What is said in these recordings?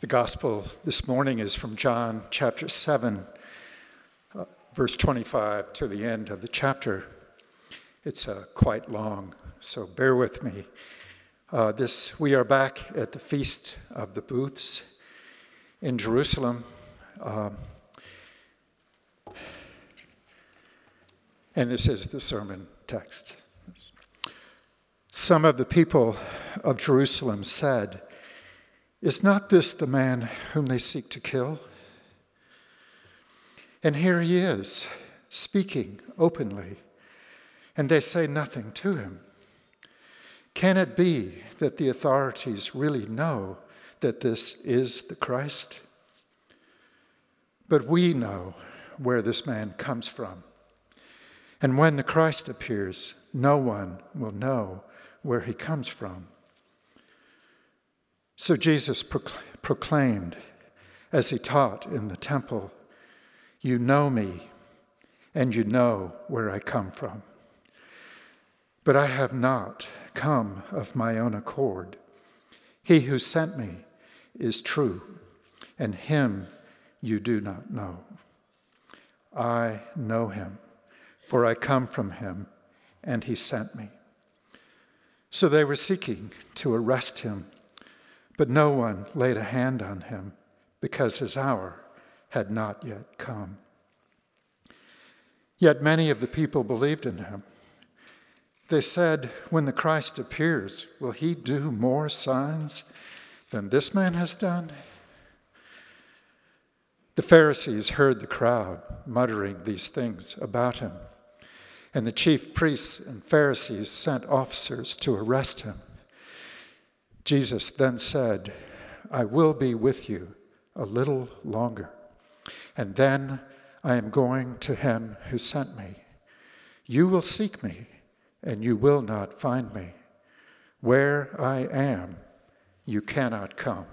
The gospel this morning is from John chapter 7, uh, verse 25 to the end of the chapter. It's uh, quite long, so bear with me. Uh, this, we are back at the Feast of the Booths in Jerusalem. Um, and this is the sermon text. Some of the people of Jerusalem said, is not this the man whom they seek to kill? And here he is, speaking openly, and they say nothing to him. Can it be that the authorities really know that this is the Christ? But we know where this man comes from. And when the Christ appears, no one will know where he comes from. So Jesus proclaimed as he taught in the temple, You know me, and you know where I come from. But I have not come of my own accord. He who sent me is true, and him you do not know. I know him, for I come from him, and he sent me. So they were seeking to arrest him but no one laid a hand on him because his hour had not yet come. Yet many of the people believed in him. They said, When the Christ appears, will he do more signs than this man has done? The Pharisees heard the crowd muttering these things about him, and the chief priests and Pharisees sent officers to arrest him. Jesus then said, I will be with you a little longer, and then I am going to him who sent me. You will seek me, and you will not find me. Where I am, you cannot come.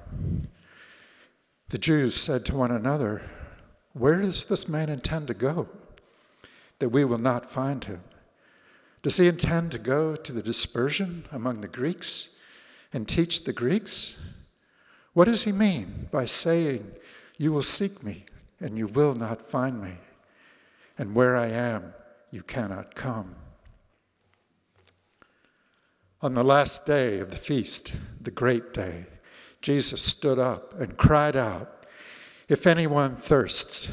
The Jews said to one another, Where does this man intend to go, that we will not find him? Does he intend to go to the dispersion among the Greeks? And teach the Greeks? What does he mean by saying, You will seek me and you will not find me, and where I am, you cannot come? On the last day of the feast, the great day, Jesus stood up and cried out, If anyone thirsts,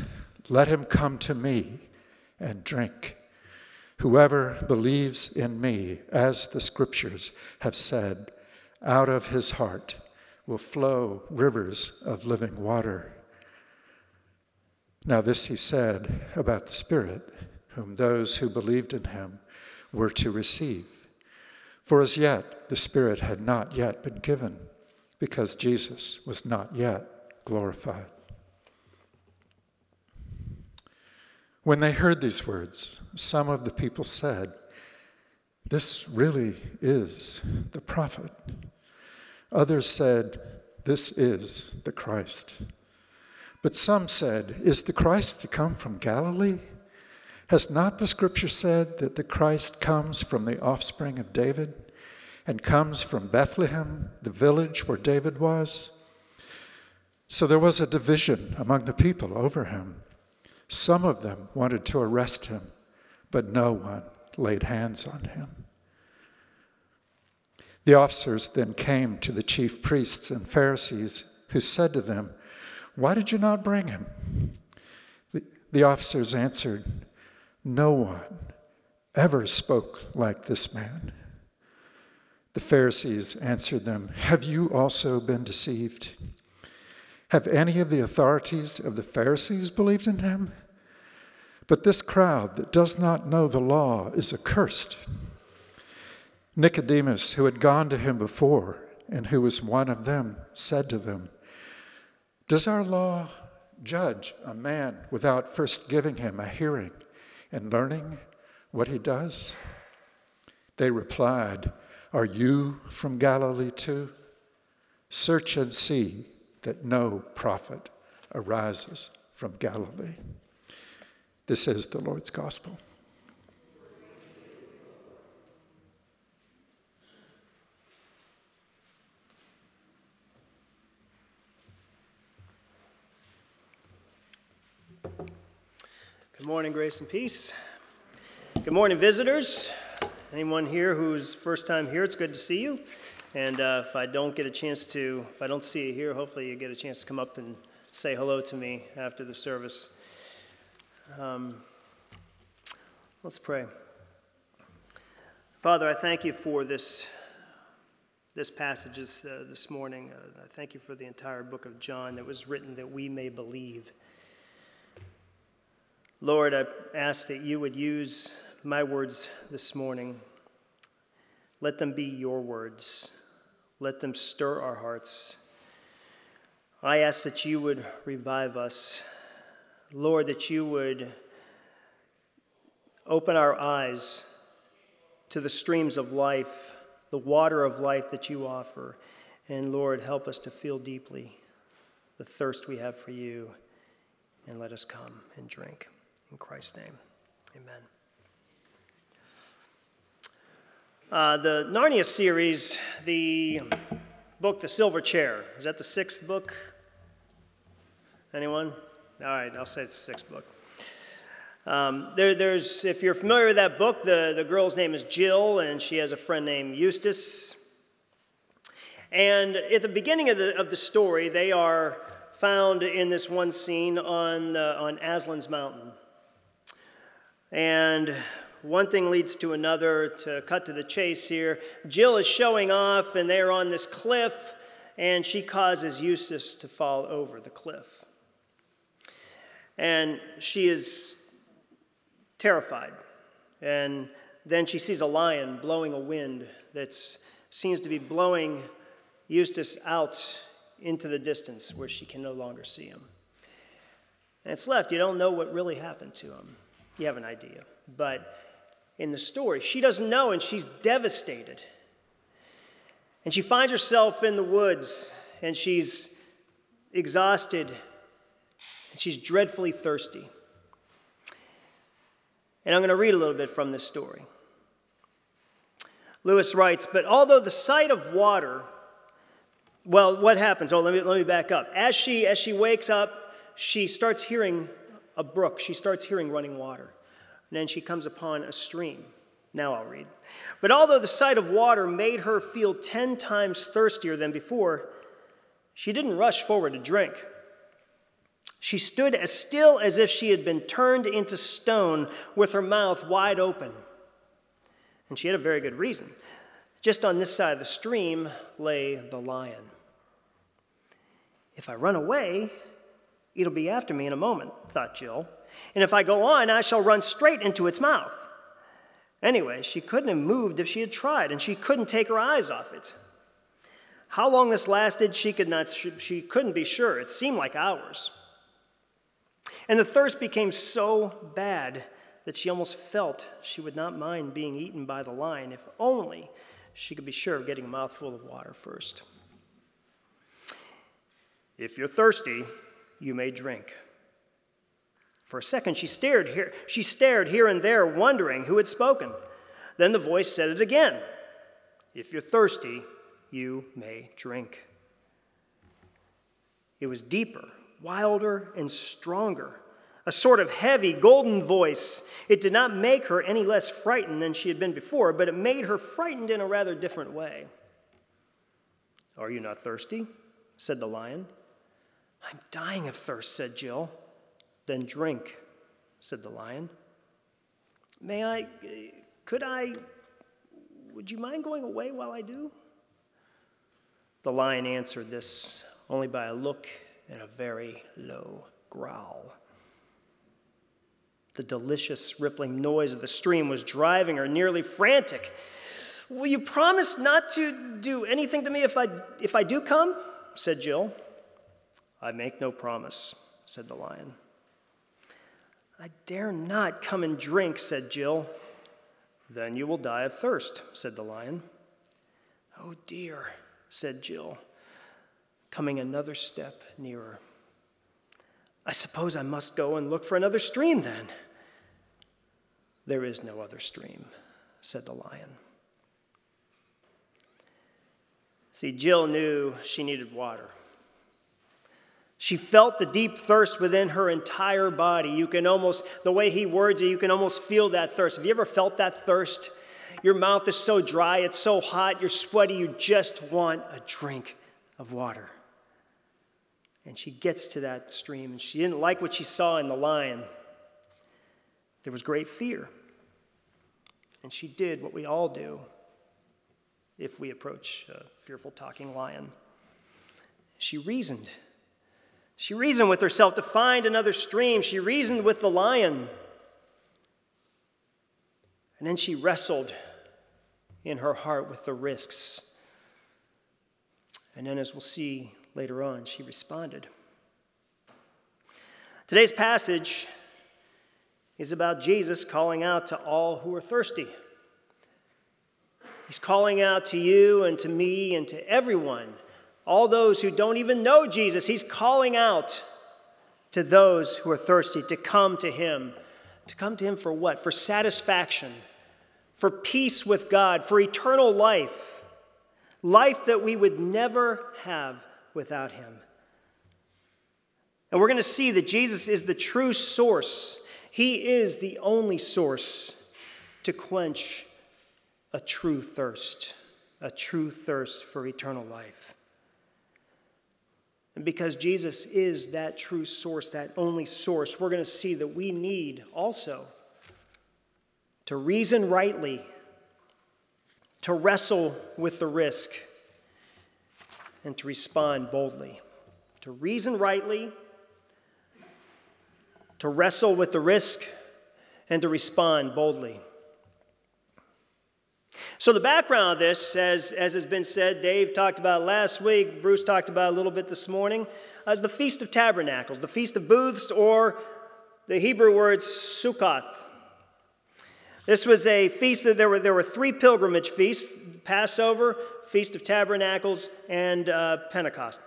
let him come to me and drink. Whoever believes in me, as the scriptures have said, out of his heart will flow rivers of living water. Now, this he said about the Spirit, whom those who believed in him were to receive. For as yet the Spirit had not yet been given, because Jesus was not yet glorified. When they heard these words, some of the people said, This really is the prophet. Others said, This is the Christ. But some said, Is the Christ to come from Galilee? Has not the scripture said that the Christ comes from the offspring of David and comes from Bethlehem, the village where David was? So there was a division among the people over him. Some of them wanted to arrest him, but no one laid hands on him. The officers then came to the chief priests and Pharisees, who said to them, Why did you not bring him? The, the officers answered, No one ever spoke like this man. The Pharisees answered them, Have you also been deceived? Have any of the authorities of the Pharisees believed in him? But this crowd that does not know the law is accursed. Nicodemus, who had gone to him before and who was one of them, said to them, Does our law judge a man without first giving him a hearing and learning what he does? They replied, Are you from Galilee too? Search and see that no prophet arises from Galilee. This is the Lord's gospel. Good morning, grace and peace. Good morning, visitors. Anyone here who's first time here, it's good to see you. And uh, if I don't get a chance to, if I don't see you here, hopefully you get a chance to come up and say hello to me after the service. Um, let's pray. Father, I thank you for this, this passage this, uh, this morning. Uh, I thank you for the entire book of John that was written that we may believe. Lord, I ask that you would use my words this morning. Let them be your words. Let them stir our hearts. I ask that you would revive us. Lord, that you would open our eyes to the streams of life, the water of life that you offer. And Lord, help us to feel deeply the thirst we have for you. And let us come and drink. In Christ's name, amen. Uh, the Narnia series, the book, The Silver Chair, is that the sixth book? Anyone? All right, I'll say it's the sixth book. Um, there, there's, if you're familiar with that book, the, the girl's name is Jill, and she has a friend named Eustace. And at the beginning of the, of the story, they are found in this one scene on, uh, on Aslan's Mountain. And one thing leads to another. To cut to the chase here, Jill is showing off, and they're on this cliff, and she causes Eustace to fall over the cliff. And she is terrified. And then she sees a lion blowing a wind that seems to be blowing Eustace out into the distance where she can no longer see him. And it's left. You don't know what really happened to him. You have an idea. But in the story, she doesn't know and she's devastated. And she finds herself in the woods and she's exhausted and she's dreadfully thirsty. And I'm going to read a little bit from this story. Lewis writes, But although the sight of water, well, what happens? Oh, let me, let me back up. As she, as she wakes up, she starts hearing a brook. She starts hearing running water. And then she comes upon a stream. Now I'll read. But although the sight of water made her feel ten times thirstier than before, she didn't rush forward to drink. She stood as still as if she had been turned into stone with her mouth wide open. And she had a very good reason. Just on this side of the stream lay the lion. If I run away, It'll be after me in a moment, thought Jill. And if I go on, I shall run straight into its mouth. Anyway, she couldn't have moved if she had tried, and she couldn't take her eyes off it. How long this lasted, she, could not, she couldn't be sure. It seemed like hours. And the thirst became so bad that she almost felt she would not mind being eaten by the lion if only she could be sure of getting a mouthful of water first. If you're thirsty, you may drink. For a second, she stared here, she stared here and there, wondering who had spoken. Then the voice said it again If you're thirsty, you may drink. It was deeper, wilder, and stronger. A sort of heavy, golden voice. It did not make her any less frightened than she had been before, but it made her frightened in a rather different way. Are you not thirsty? said the lion. I'm dying of thirst, said Jill. Then drink, said the lion. May I, could I, would you mind going away while I do? The lion answered this only by a look and a very low growl. The delicious rippling noise of the stream was driving her nearly frantic. Will you promise not to do anything to me if I, if I do come? said Jill. I make no promise, said the lion. I dare not come and drink, said Jill. Then you will die of thirst, said the lion. Oh dear, said Jill, coming another step nearer. I suppose I must go and look for another stream then. There is no other stream, said the lion. See, Jill knew she needed water. She felt the deep thirst within her entire body. You can almost, the way he words it, you can almost feel that thirst. Have you ever felt that thirst? Your mouth is so dry, it's so hot, you're sweaty, you just want a drink of water. And she gets to that stream, and she didn't like what she saw in the lion. There was great fear. And she did what we all do if we approach a fearful talking lion. She reasoned. She reasoned with herself to find another stream. She reasoned with the lion. And then she wrestled in her heart with the risks. And then, as we'll see later on, she responded. Today's passage is about Jesus calling out to all who are thirsty. He's calling out to you and to me and to everyone, all those who don't even know Jesus. He's calling out to those who are thirsty to come to Him. To come to Him for what? For satisfaction, for peace with God, for eternal life, life that we would never have without Him. And we're going to see that Jesus is the true source he is the only source to quench a true thirst, a true thirst for eternal life. And because Jesus is that true source, that only source, we're going to see that we need also to reason rightly, to wrestle with the risk, and to respond boldly. To reason rightly, to wrestle with the risk, and to respond boldly. So, the background of this, as, as has been said, Dave talked about last week, Bruce talked about a little bit this morning, is the Feast of Tabernacles, the Feast of Booths, or the Hebrew word Sukkoth. This was a feast that there were, there were three pilgrimage feasts Passover, Feast of Tabernacles, and uh, Pentecost.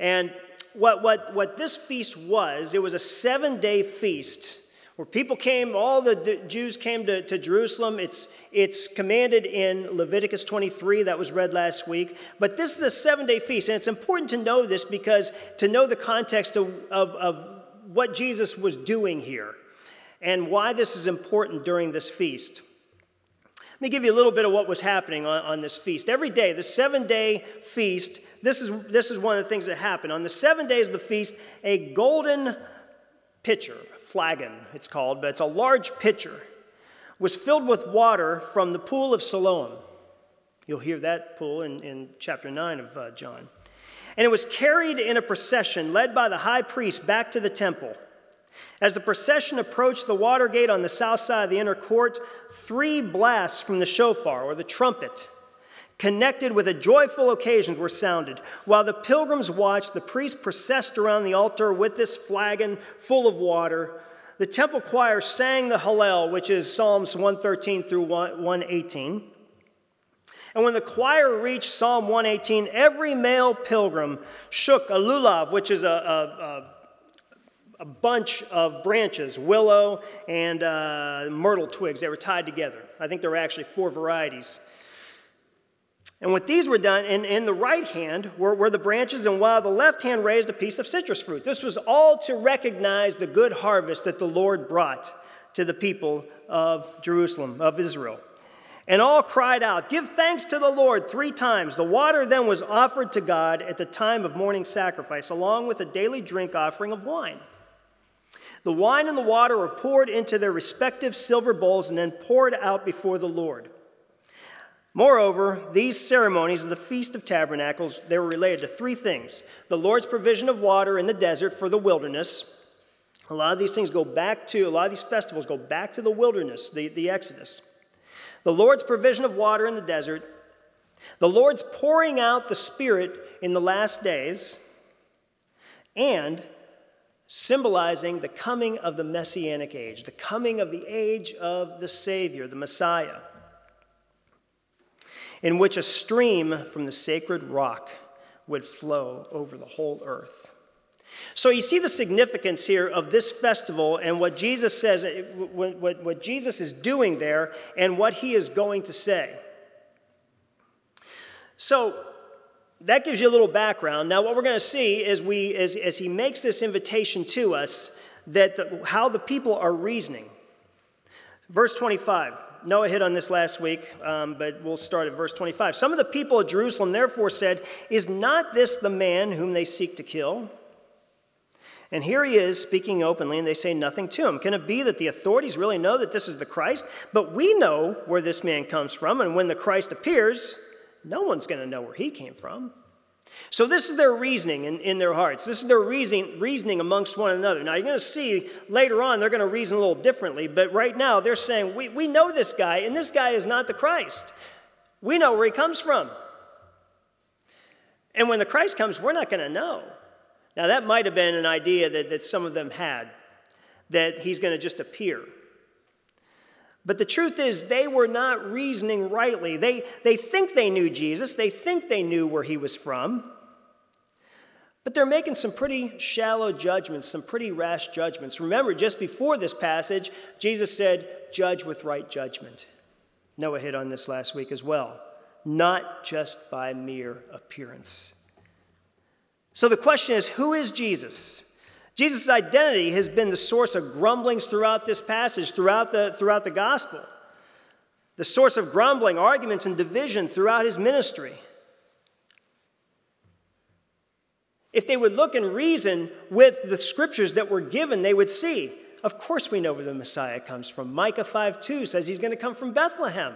And what, what, what this feast was, it was a seven day feast where people came, all the Jews came to, to Jerusalem. It's, it's commanded in Leviticus 23, that was read last week. But this is a seven day feast, and it's important to know this because to know the context of, of, of what Jesus was doing here and why this is important during this feast. Let me give you a little bit of what was happening on, on this feast. Every day, the seven day feast, this is, this is one of the things that happened. On the seven days of the feast, a golden pitcher, flagon it's called, but it's a large pitcher, was filled with water from the pool of Siloam. You'll hear that pool in, in chapter 9 of uh, John. And it was carried in a procession led by the high priest back to the temple. As the procession approached the water gate on the south side of the inner court, three blasts from the shofar, or the trumpet, connected with a joyful occasion, were sounded. While the pilgrims watched, the priest processed around the altar with this flagon full of water. The temple choir sang the Hallel, which is Psalms 113 through 118. And when the choir reached Psalm 118, every male pilgrim shook a lulav, which is a, a, a a bunch of branches, willow and uh, myrtle twigs. They were tied together. I think there were actually four varieties. And what these were done, in, in the right hand were, were the branches, and while the left hand raised a piece of citrus fruit. This was all to recognize the good harvest that the Lord brought to the people of Jerusalem, of Israel. And all cried out, Give thanks to the Lord three times. The water then was offered to God at the time of morning sacrifice, along with a daily drink offering of wine. The wine and the water were poured into their respective silver bowls and then poured out before the Lord. Moreover, these ceremonies of the Feast of Tabernacles, they were related to three things. The Lord's provision of water in the desert for the wilderness. A lot of these things go back to, a lot of these festivals go back to the wilderness, the, the Exodus. The Lord's provision of water in the desert. The Lord's pouring out the Spirit in the last days. And symbolizing the coming of the Messianic age, the coming of the age of the Savior, the Messiah in which a stream from the sacred rock would flow over the whole earth. So you see the significance here of this festival and what Jesus says, what, what, Jesus is doing there, and what he is going to say. So that gives you a little background. Now, what we're going to see is we, as, as he makes this invitation to us, that the, how the people are reasoning. Verse 25. Noah hit on this last week, um, but we'll start at verse 25. Some of the people of Jerusalem therefore said, Is not this the man whom they seek to kill? And here he is speaking openly, and they say nothing to him. Can it be that the authorities really know that this is the Christ? But we know where this man comes from, and when the Christ appears, no one's going to know where he came from. So, this is their reasoning in, in their hearts. This is their reasoning, reasoning amongst one another. Now, you're going to see later on they're going to reason a little differently, but right now they're saying, we, we know this guy, and this guy is not the Christ. We know where he comes from. And when the Christ comes, we're not going to know. Now, that might have been an idea that, that some of them had, that he's going to just appear. But the truth is, they were not reasoning rightly. They, they think they knew Jesus, they think they knew where he was from, but they're making some pretty shallow judgments, some pretty rash judgments. Remember, just before this passage, Jesus said, Judge with right judgment. Noah hit on this last week as well, not just by mere appearance. So the question is who is Jesus? Jesus' identity has been the source of grumblings throughout this passage, throughout the, throughout the gospel. The source of grumbling, arguments, and division throughout his ministry. If they would look and reason with the scriptures that were given, they would see, of course, we know where the Messiah comes from. Micah 5 2 says he's going to come from Bethlehem.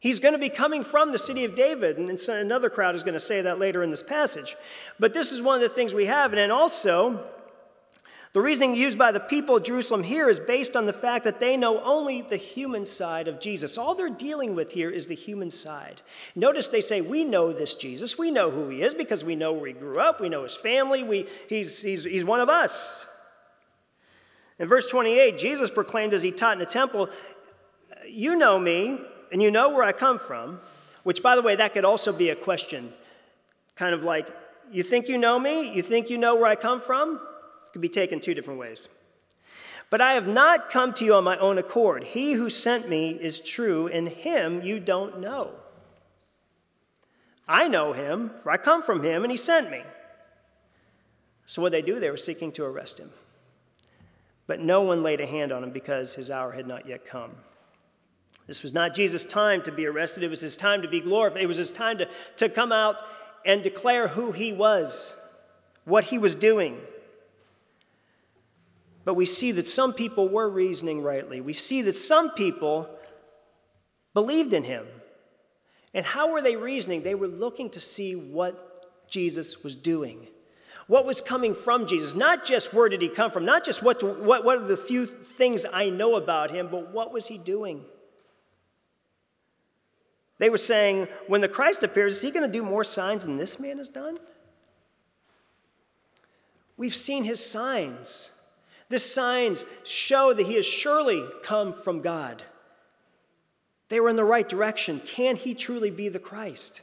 He's going to be coming from the city of David, and another crowd is going to say that later in this passage. But this is one of the things we have. And also, the reasoning used by the people of Jerusalem here is based on the fact that they know only the human side of Jesus. All they're dealing with here is the human side. Notice they say, We know this Jesus. We know who he is because we know where he grew up. We know his family. We, he's, he's, he's one of us. In verse 28, Jesus proclaimed as he taught in the temple, You know me and you know where I come from, which, by the way, that could also be a question. Kind of like, you think you know me? You think you know where I come from? It could be taken two different ways. But I have not come to you on my own accord. He who sent me is true, and him you don't know. I know him, for I come from him, and he sent me. So, what they do, they were seeking to arrest him. But no one laid a hand on him because his hour had not yet come. This was not Jesus' time to be arrested, it was his time to be glorified. It was his time to, to come out and declare who he was, what he was doing. But we see that some people were reasoning rightly. We see that some people believed in him. And how were they reasoning? They were looking to see what Jesus was doing. What was coming from Jesus? Not just where did he come from, not just what, to, what, what are the few things I know about him, but what was he doing? They were saying, when the Christ appears, is he going to do more signs than this man has done? We've seen his signs. The signs show that he has surely come from God. They were in the right direction. Can he truly be the Christ?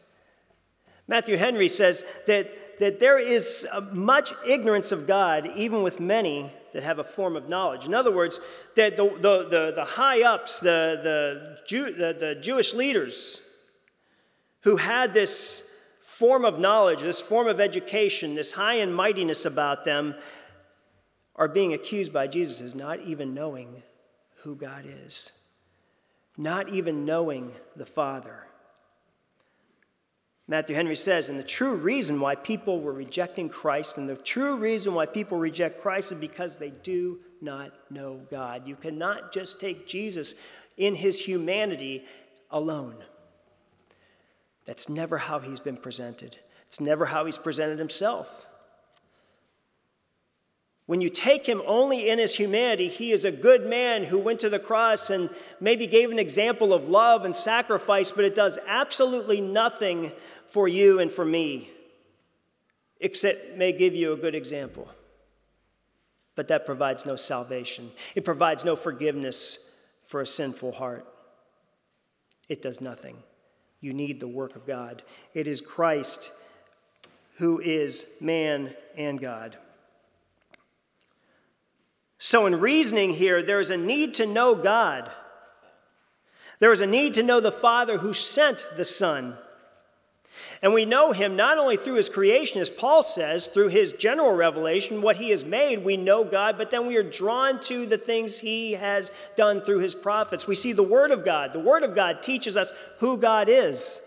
Matthew Henry says that, that there is uh, much ignorance of God, even with many that have a form of knowledge. In other words, that the, the, the, the high ups, the, the, Jew, the, the Jewish leaders, who had this form of knowledge, this form of education, this high and mightiness about them, are being accused by Jesus as not even knowing who God is, not even knowing the Father. Matthew Henry says, and the true reason why people were rejecting Christ, and the true reason why people reject Christ is because they do not know God. You cannot just take Jesus in his humanity alone. That's never how he's been presented. It's never how he's presented himself. When you take him only in his humanity, he is a good man who went to the cross and maybe gave an example of love and sacrifice, but it does absolutely nothing for you and for me, except may give you a good example. But that provides no salvation, it provides no forgiveness for a sinful heart. It does nothing you need the work of God. It is Christ who is man and God. So, in reasoning here, there is a need to know God. There is a need to know the Father who sent the Son. And we know him not only through his creation, as Paul says, through his general revelation, what he has made, we know God, but then we are drawn to the things he has done through his prophets. We see the Word of God. The Word of God teaches us who God is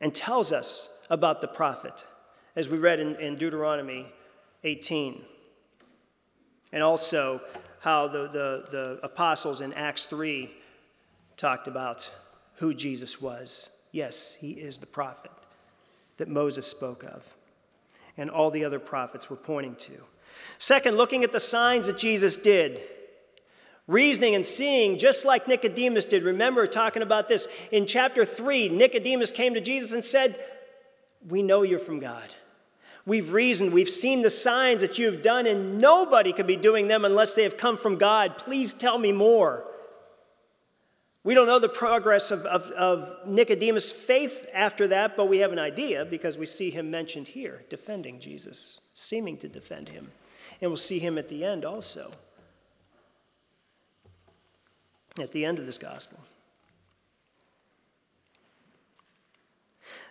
and tells us about the prophet, as we read in, in Deuteronomy 18. And also how the, the, the apostles in Acts 3 talked about who Jesus was. Yes, he is the prophet that Moses spoke of, and all the other prophets were pointing to. Second, looking at the signs that Jesus did. Reasoning and seeing, just like Nicodemus did. Remember talking about this in chapter 3. Nicodemus came to Jesus and said, We know you're from God. We've reasoned, we've seen the signs that you have done, and nobody could be doing them unless they have come from God. Please tell me more. We don't know the progress of, of, of, Nicodemus' faith after that, but we have an idea because we see him mentioned here, defending Jesus, seeming to defend him. And we'll see him at the end also, at the end of this gospel.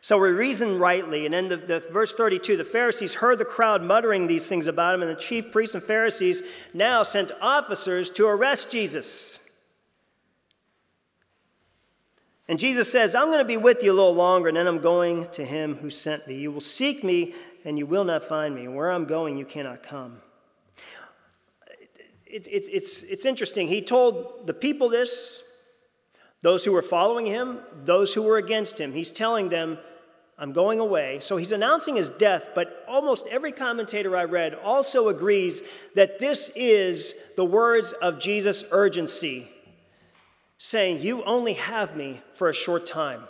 So we reason rightly, and then the, the, verse 32 the Pharisees heard the crowd muttering these things about him, and the chief priests and Pharisees now sent officers to arrest Jesus. And Jesus says, I'm going to be with you a little longer, and then I'm going to him who sent me. You will seek me, and you will not find me. Where I'm going, you cannot come. It, it, it's, it's interesting. He told the people this, those who were following him, those who were against him. He's telling them, I'm going away. So he's announcing his death, but almost every commentator I read also agrees that this is the words of Jesus' urgency saying, You only have me for a short time.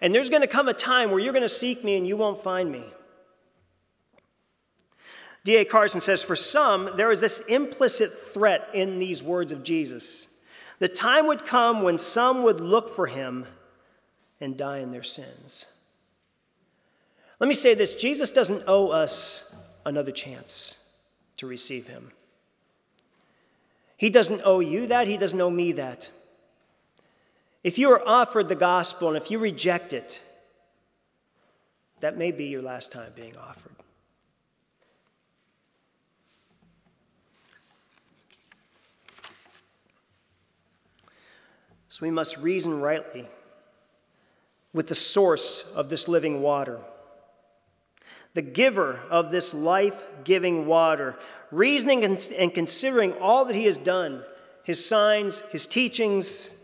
And there's going to come a time where you're going to seek me and you won't find me. D.A. Carson says, For some, there is this implicit threat in these words of Jesus. The time would come when some would look for him and die in their sins. Let me say this Jesus doesn't owe us another chance to receive him. He doesn't owe you that, He doesn't owe me that. If you are offered the gospel and if you reject it, that may be your last time being offered. So we must reason rightly with the source of this living water, the giver of this life giving water, reasoning and considering all that he has done his signs, his teachings,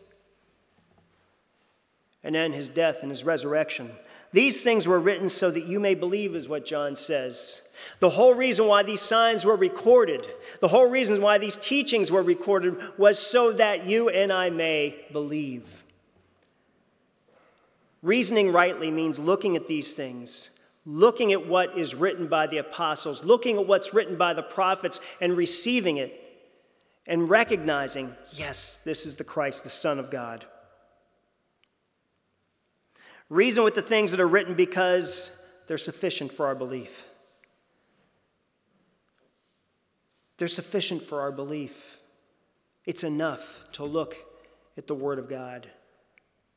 and then his death and his resurrection. These things were written so that you may believe, is what John says. The whole reason why these signs were recorded, the whole reason why these teachings were recorded, was so that you and I may believe. Reasoning rightly means looking at these things looking at what is written by the apostles, looking at what's written by the prophets, and receiving it and recognizing, yes, this is the Christ, the Son of God. Reason with the things that are written because they're sufficient for our belief. They're sufficient for our belief. It's enough to look at the Word of God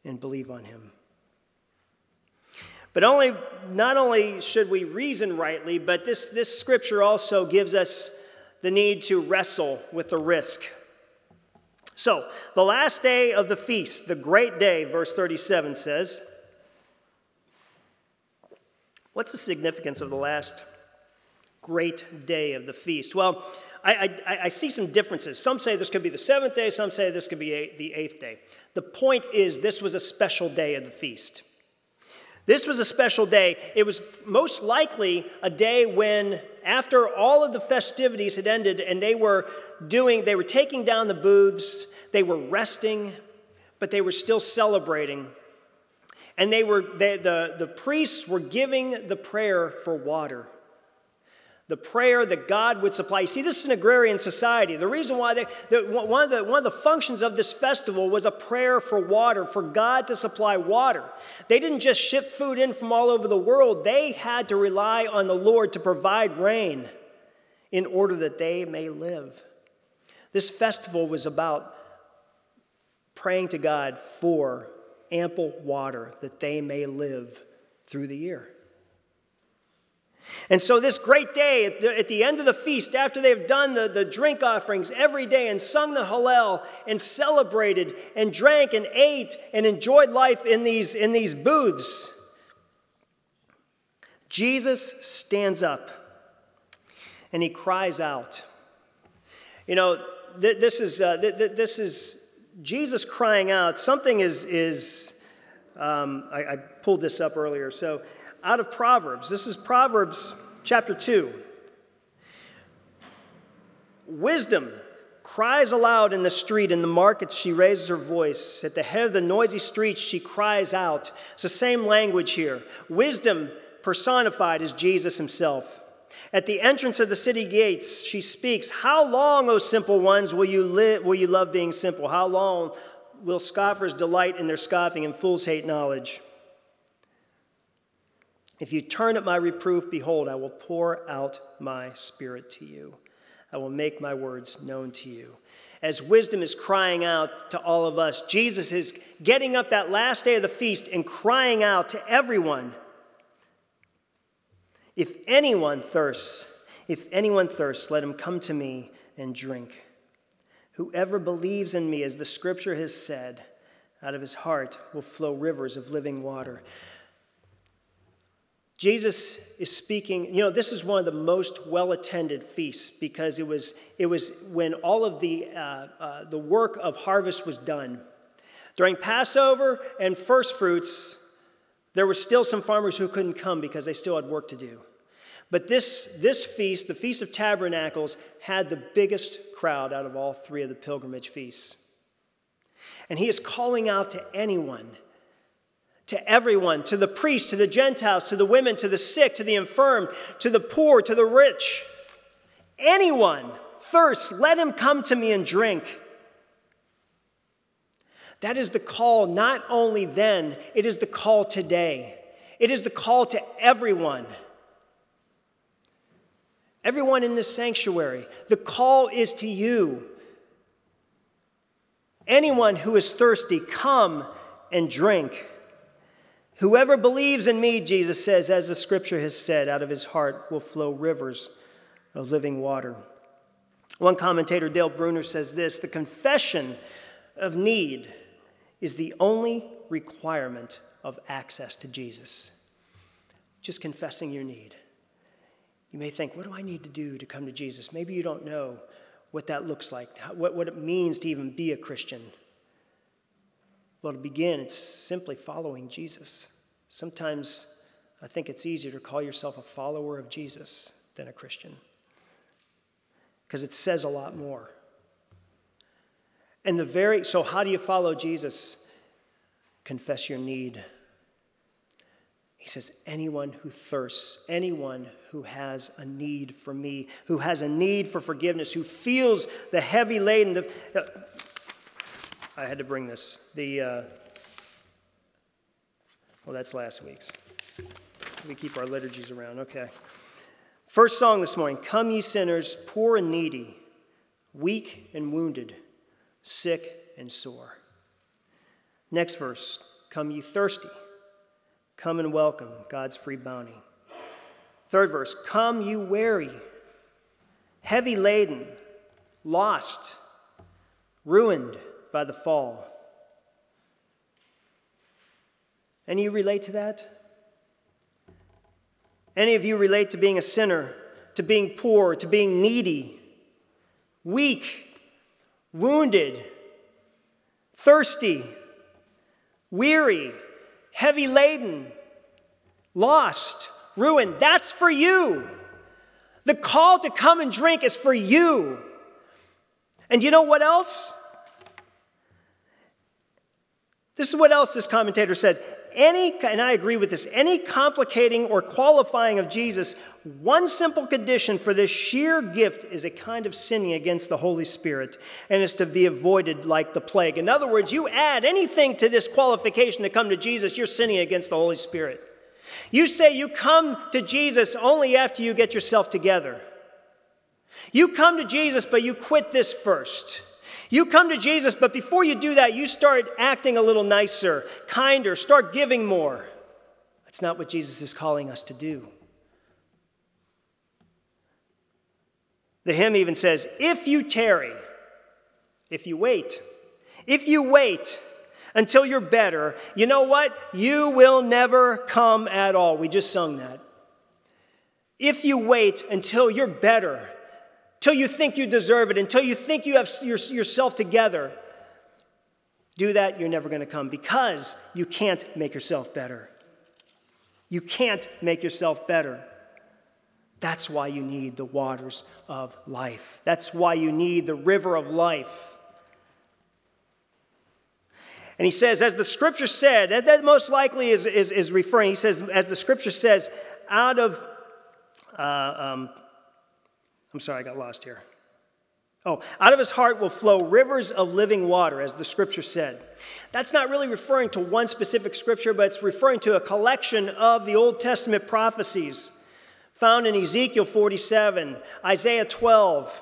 and believe on Him. But only, not only should we reason rightly, but this, this scripture also gives us the need to wrestle with the risk. So, the last day of the feast, the great day, verse 37 says, What's the significance of the last great day of the feast? Well, I, I, I, see some differences. Some say this could be the seventh day, some say this could be a, the eighth day. The point is, this was a special day of the feast. This was a special day. It was most likely a day when, after all of the festivities had ended and they were doing, they were taking down the booths, they were resting, but they were still celebrating. And they were, they, the, the priests were giving the prayer for water the prayer that God would supply. You see, this is an agrarian society. The reason why they, the, one, of the, one of the functions of this festival was a prayer for water, for God to supply water. They didn't just ship food in from all over the world, they had to rely on the Lord to provide rain in order that they may live. This festival was about praying to God for ample water that they may live through the year. And so, this great day, at the, at the, end of the feast, after they've done the, the drink offerings every day and sung the Hallel and celebrated and drank and ate and enjoyed life in these, in these booths, Jesus stands up and he cries out. You know, th- this, is, uh, th- th- this is Jesus crying out. Something is, is um, I, I pulled this up earlier. So, out of Proverbs, this is Proverbs chapter 2. Wisdom cries aloud in the street. In the markets, she raises her voice. At the head of the noisy streets, she cries out. It's the same language here. Wisdom personified as Jesus himself. At the entrance of the city gates, she speaks, How long, O simple ones, will you, live, will you love being simple? How long will scoffers delight in their scoffing and fools hate knowledge? If you turn at my reproof, behold, I will pour out my spirit to you. I will make my words known to you. As wisdom is crying out to all of us, Jesus is getting up that last day of the feast and crying out to everyone if anyone thirsts, if anyone thirsts, let him come to me and drink. Whoever believes in me, as the scripture has said, out of his heart will flow rivers of living water. Jesus is speaking, you know, this is one of the most well attended feasts because it was, it was when all of the, uh, uh, the work of harvest was done. During Passover and first fruits, there were still some farmers who couldn't come because they still had work to do. But this, this feast, the Feast of Tabernacles, had the biggest crowd out of all three of the pilgrimage feasts. And he is calling out to anyone, to everyone, to the priests, to the Gentiles, to the women, to the sick, to the infirm, to the poor, to the rich. Anyone thirsts, let him come to me and drink. That is the call not only then, it is the call today. It is the call to everyone. Everyone in this sanctuary, the call is to you. Anyone who is thirsty, come and drink. Whoever believes in me, Jesus says, as the scripture has said, out of his heart will flow rivers of living water. One commentator, Dale Bruner, says this the confession of need is the only requirement of access to Jesus. Just confessing your need. You may think, what do I need to do to come to Jesus? Maybe you don't know what that looks like, what, what it means to even be a Christian. Well, to begin, it's simply following Jesus. Sometimes I think it's easier to call yourself a follower of Jesus than a Christian because it says a lot more. And the very, so how do you follow Jesus? Confess your need. He says, anyone who thirsts, anyone who has a need for me, who has a need for forgiveness, who feels the heavy laden. The, uh, I had to bring this. The, uh, well, that's last week's. We keep our liturgies around. Okay. First song this morning Come, ye sinners, poor and needy, weak and wounded, sick and sore. Next verse Come, ye thirsty Come and welcome God's free bounty. Third verse Come, you weary, heavy laden, lost, ruined by the fall. Any of you relate to that? Any of you relate to being a sinner, to being poor, to being needy, weak, wounded, thirsty, weary, heavy laden, lost, ruined. That's for you. The call to come and drink is for you. And you know what else? This is what else this commentator said. Any, and I agree with this, any complicating or qualifying of Jesus, one simple condition for this sheer gift is a kind of sinning against the Holy Spirit and is to be avoided like the plague. In other words, you add anything to this qualification to come to Jesus, you're sinning against the Holy Spirit. You say you come to Jesus only after you get yourself together. You come to Jesus, but you quit this first. You come to Jesus, but before you do that, you start acting a little nicer, kinder, start giving more. That's not what Jesus is calling us to do. The hymn even says, If you tarry, if you wait, if you wait until you're better, you know what? You will never come at all. We just sung that. If you wait until you're better, till you think you deserve it, until you think you have your, yourself together, do that, you're never going to come because you can't make yourself better. You can't make yourself better. That's why you need the waters of life. That's why you need the river of life. And he says, as the scripture said, that, that most likely is, is, is, referring, he says, as the scripture says, out of, uh, um, I'm sorry, I got lost here. Oh, out of his heart will flow rivers of living water, as the scripture said. That's not really referring to one specific scripture, but it's referring to a collection of the Old Testament prophecies found in Ezekiel 47, Isaiah 12,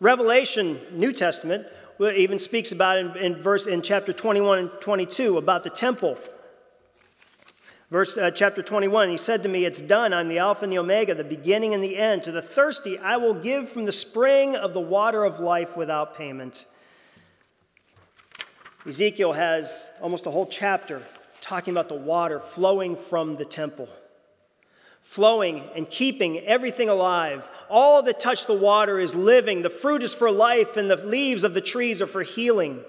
Revelation, New Testament, even speaks about in, in verse in chapter 21 and 22 about the temple. Verse uh, chapter 21, he said to me, It's done. I'm the Alpha and the Omega, the beginning and the end. To the thirsty, I will give from the spring of the water of life without payment. Ezekiel has almost a whole chapter talking about the water flowing from the temple flowing and keeping everything alive. All that touch the water is living. The fruit is for life, and the leaves of the trees are for healing.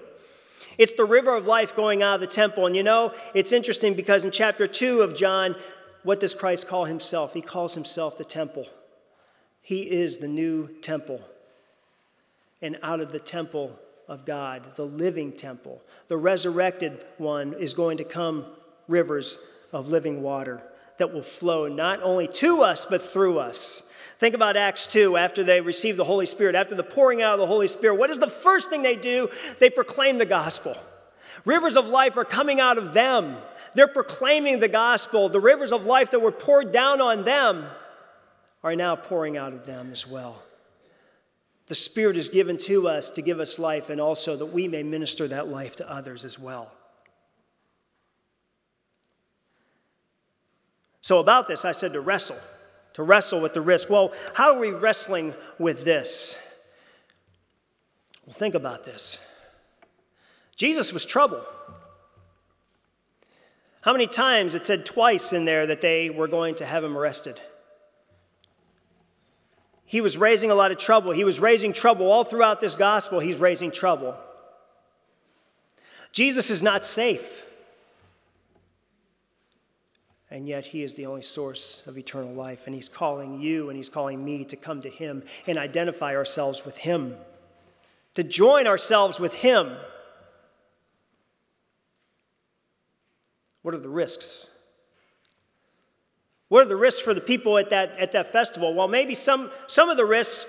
It's the river of life going out of the temple. And you know, it's interesting because in chapter 2 of John, what does Christ call himself? He calls himself the temple. He is the new temple. And out of the temple of God, the living temple, the resurrected one, is going to come rivers of living water that will flow not only to us, but through us. Think about Acts 2 after they receive the Holy Spirit, after the pouring out of the Holy Spirit. What is the first thing they do? They proclaim the gospel. Rivers of life are coming out of them. They're proclaiming the gospel. The rivers of life that were poured down on them are now pouring out of them as well. The Spirit is given to us to give us life and also that we may minister that life to others as well. So, about this, I said to wrestle, to wrestle with the risk. Well, how are we wrestling with this? Well, think about this. Jesus was trouble. How many times it said twice in there that they were going to have him arrested? He was raising a lot of trouble. He was raising trouble all throughout this gospel. He's raising trouble. Jesus is not safe and yet he is the only source of eternal life. And he's calling you and he's calling me to come to him and identify ourselves with him, to join ourselves with him. What are the risks? What are the risks for the people at that, at that festival? Well, maybe some, some of the risks,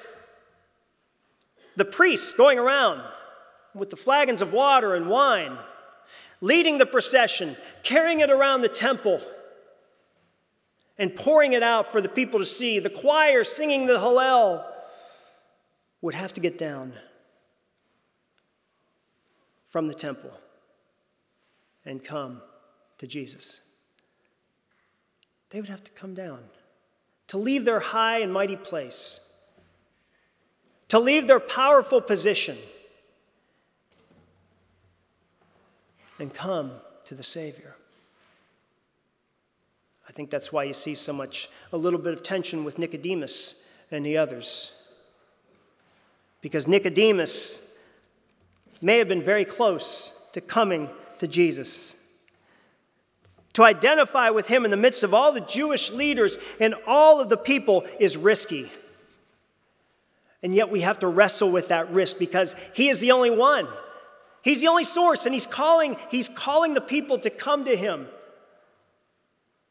the priests going around with the flagons of water and wine, leading the procession, carrying it around the temple and pouring it out for the people to see, the choir singing the Hallel, would have to get down from the temple and come to Jesus. They would have to come down to leave their high and mighty place, to leave their powerful position, and come to the Savior. I think that's why you see so much, a little bit of tension with Nicodemus and the others. Because Nicodemus may have been very close to coming to Jesus. To identify with him in the midst of all the Jewish leaders and all of the people is risky. And yet we have to wrestle with that risk because he is the only one. He's the only source, and he's calling, he's calling the people to come to him.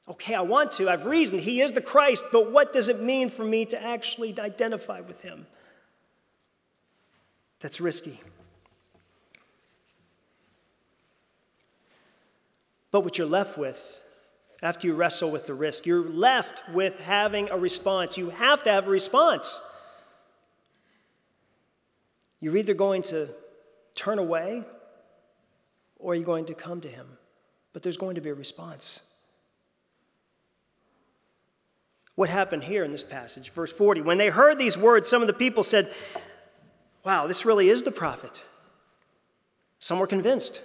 Okay, I want to. I've reasoned. He is the Christ, but what does it mean for me to actually identify with him? That's risky. But what you're left with after you wrestle with the risk, you're left with having a response. You have to have a response. You're either going to turn away? Or you're going to come to him? But there's going to be a response. What happened here in this passage? Verse 40. When they heard these words, some of the people said, Wow, this really is the prophet. Some were convinced.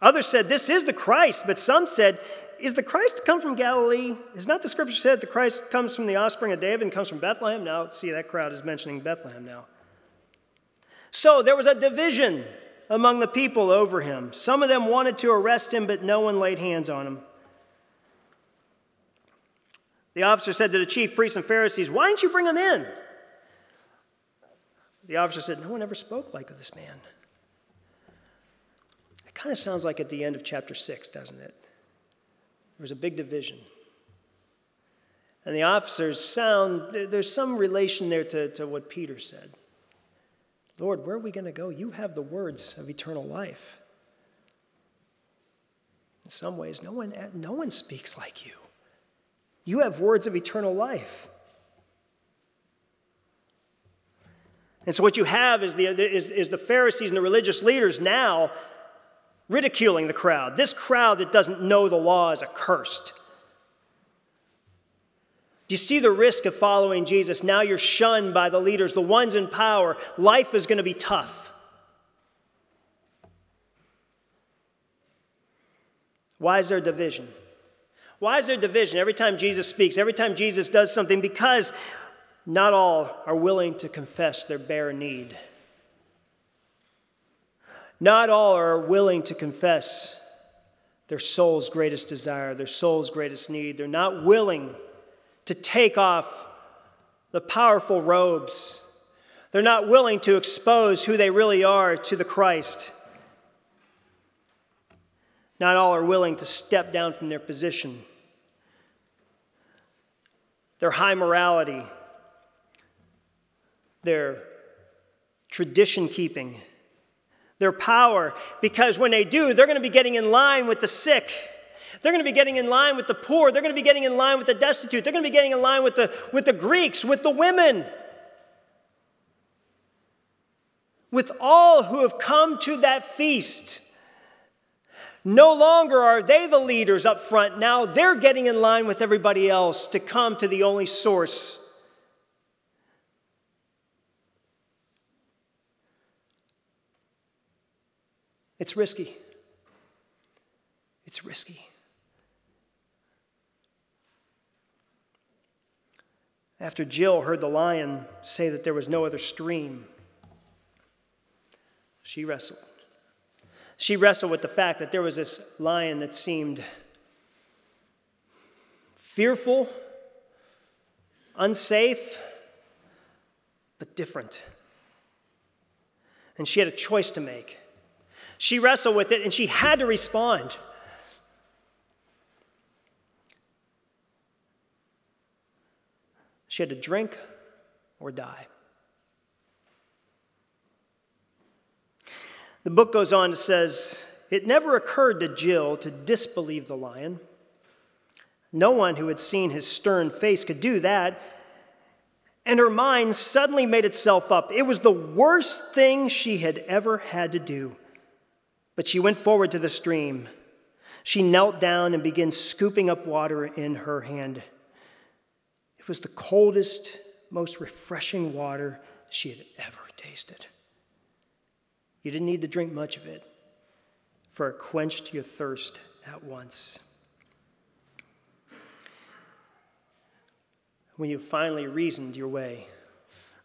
Others said, This is the Christ. But some said, Is the Christ come from Galilee? Is not the scripture said the Christ comes from the offspring of David and comes from Bethlehem? Now, see, that crowd is mentioning Bethlehem now. So there was a division among the people over him. Some of them wanted to arrest him, but no one laid hands on him. The officer said to the chief priests and Pharisees, Why didn't you bring him in? The officer said, No one ever spoke like this man. It kind of sounds like at the end of chapter 6, doesn't it? There was a big division. And the officers sound, there's some relation there to, to what Peter said. Lord, where are we going to go? You have the words of eternal life. In some ways, no one, no one speaks like you. You have words of eternal life. And so, what you have is the, is, is the Pharisees and the religious leaders now ridiculing the crowd. This crowd that doesn't know the law is accursed. Do you see the risk of following Jesus? Now you're shunned by the leaders, the ones in power. Life is going to be tough. Why is there division? Why is there division every time Jesus speaks, every time Jesus does something? Because not all are willing to confess their bare need. Not all are willing to confess their soul's greatest desire, their soul's greatest need. They're not willing to take off the powerful robes. They're not willing to expose who they really are to the Christ. Not all are willing to step down from their position. Their high morality, their tradition keeping, their power, because when they do, they're going to be getting in line with the sick they're going to be getting in line with the poor. They're going to be getting in line with the destitute. They're going to be getting in line with the, with the Greeks, with the women, with all who have come to that feast. No longer are they the leaders up front. Now they're getting in line with everybody else to come to the only source. It's risky. It's risky. after Jill heard the lion say that there was no other stream. She wrestled. She wrestled with the fact that there was this lion that seemed fearful, unsafe, but different. And she had a choice to make. She wrestled with it and she had to respond. She had to drink or die. The book goes on to says, It never occurred to Jill to disbelieve the lion. No one who had seen his stern face could do that. And her mind suddenly made itself up. It was the worst thing she had ever had to do. But she went forward to the stream. She knelt down and began scooping up water in her hand. It was the coldest, most refreshing water she had ever tasted. You didn't need to drink much of it, for it quenched your thirst at once. When you finally reasoned your way,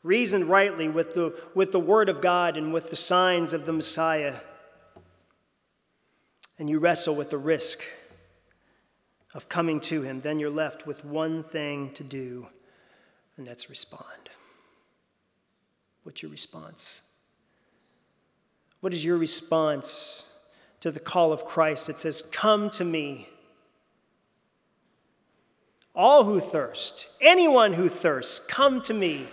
reasoned rightly with the, with the Word of God and with the signs of the Messiah, and you wrestle with the risk of coming to Him, then you're left with one thing to do, and that's respond. What's your response? What is your response to the call of Christ that says, Come to me? All who thirst, anyone who thirsts, come to me.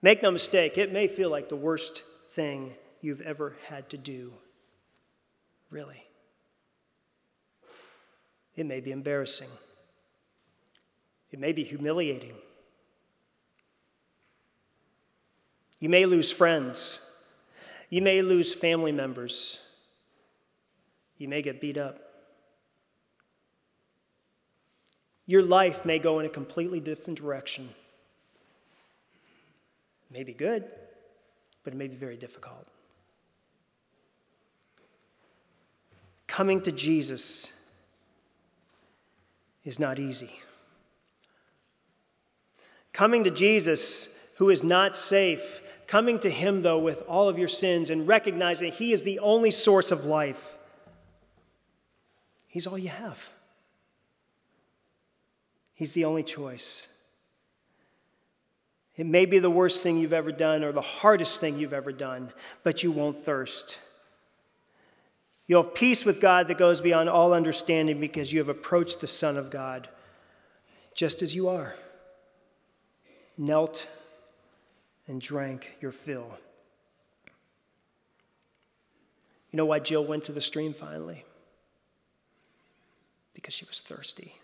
Make no mistake, it may feel like the worst thing you've ever had to do really. It may be embarrassing, it may be humiliating. You may lose friends. You may lose family members. You may get beat up. Your life may go in a completely different direction. It may be good, but it may be very difficult. Coming to Jesus is not easy. Coming to Jesus, who is not safe, coming to Him, though, with all of your sins and recognizing He is the only source of life, He's all you have. He's the only choice. It may be the worst thing you've ever done or the hardest thing you've ever done, but you won't thirst. You'll have peace with God that goes beyond all understanding because you have approached the Son of God just as you are, knelt and drank your fill. You know why Jill went to the stream finally? Because she was thirsty.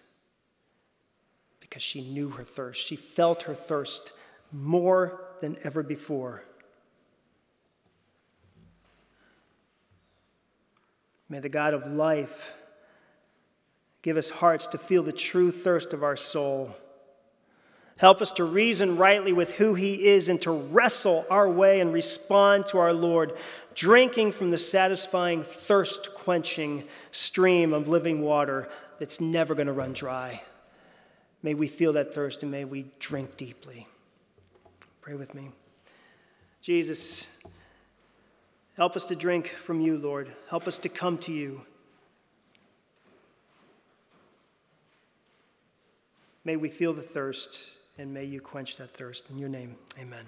Because she knew her thirst. She felt her thirst more than ever before. May the God of life give us hearts to feel the true thirst of our soul. Help us to reason rightly with who He is and to wrestle our way and respond to our Lord, drinking from the satisfying, thirst quenching stream of living water that's never going to run dry. May we feel that thirst and may we drink deeply. Pray with me. Jesus, help us to drink from you, Lord. Help us to come to you. May we feel the thirst and may you quench that thirst. In your name, amen.